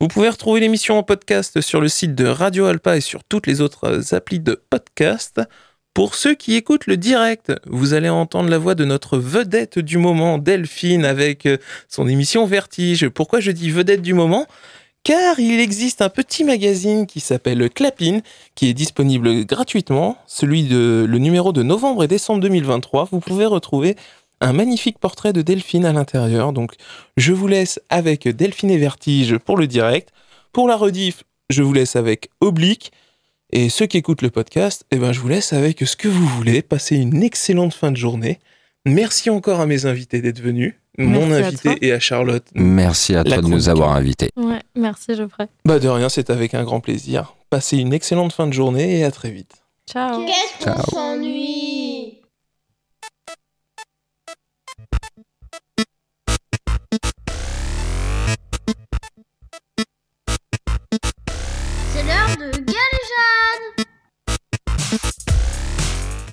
Vous pouvez retrouver l'émission en podcast sur le site de Radio Alpa et sur toutes les autres applis de podcast. Pour ceux qui écoutent le direct, vous allez entendre la voix de notre vedette du moment, Delphine, avec son émission Vertige. Pourquoi je dis vedette du moment? Car il existe un petit magazine qui s'appelle Clapin, qui est disponible gratuitement, celui de le numéro de novembre et décembre 2023. Vous pouvez retrouver un magnifique portrait de Delphine à l'intérieur. Donc, je vous laisse avec Delphine et Vertige pour le direct. Pour la rediff, je vous laisse avec Oblique. Et ceux qui écoutent le podcast, eh ben, je vous laisse avec ce que vous voulez. Passez une excellente fin de journée. Merci encore à mes invités d'être venus. Mon Merci invité et à Charlotte. Merci à toi de nous avoir invités. Ouais, merci Geoffrey. Bah de rien, c'est avec un grand plaisir. Passez une excellente fin de journée et à très vite. Ciao. Qu'est-ce Ciao. qu'on s'ennuie C'est l'heure de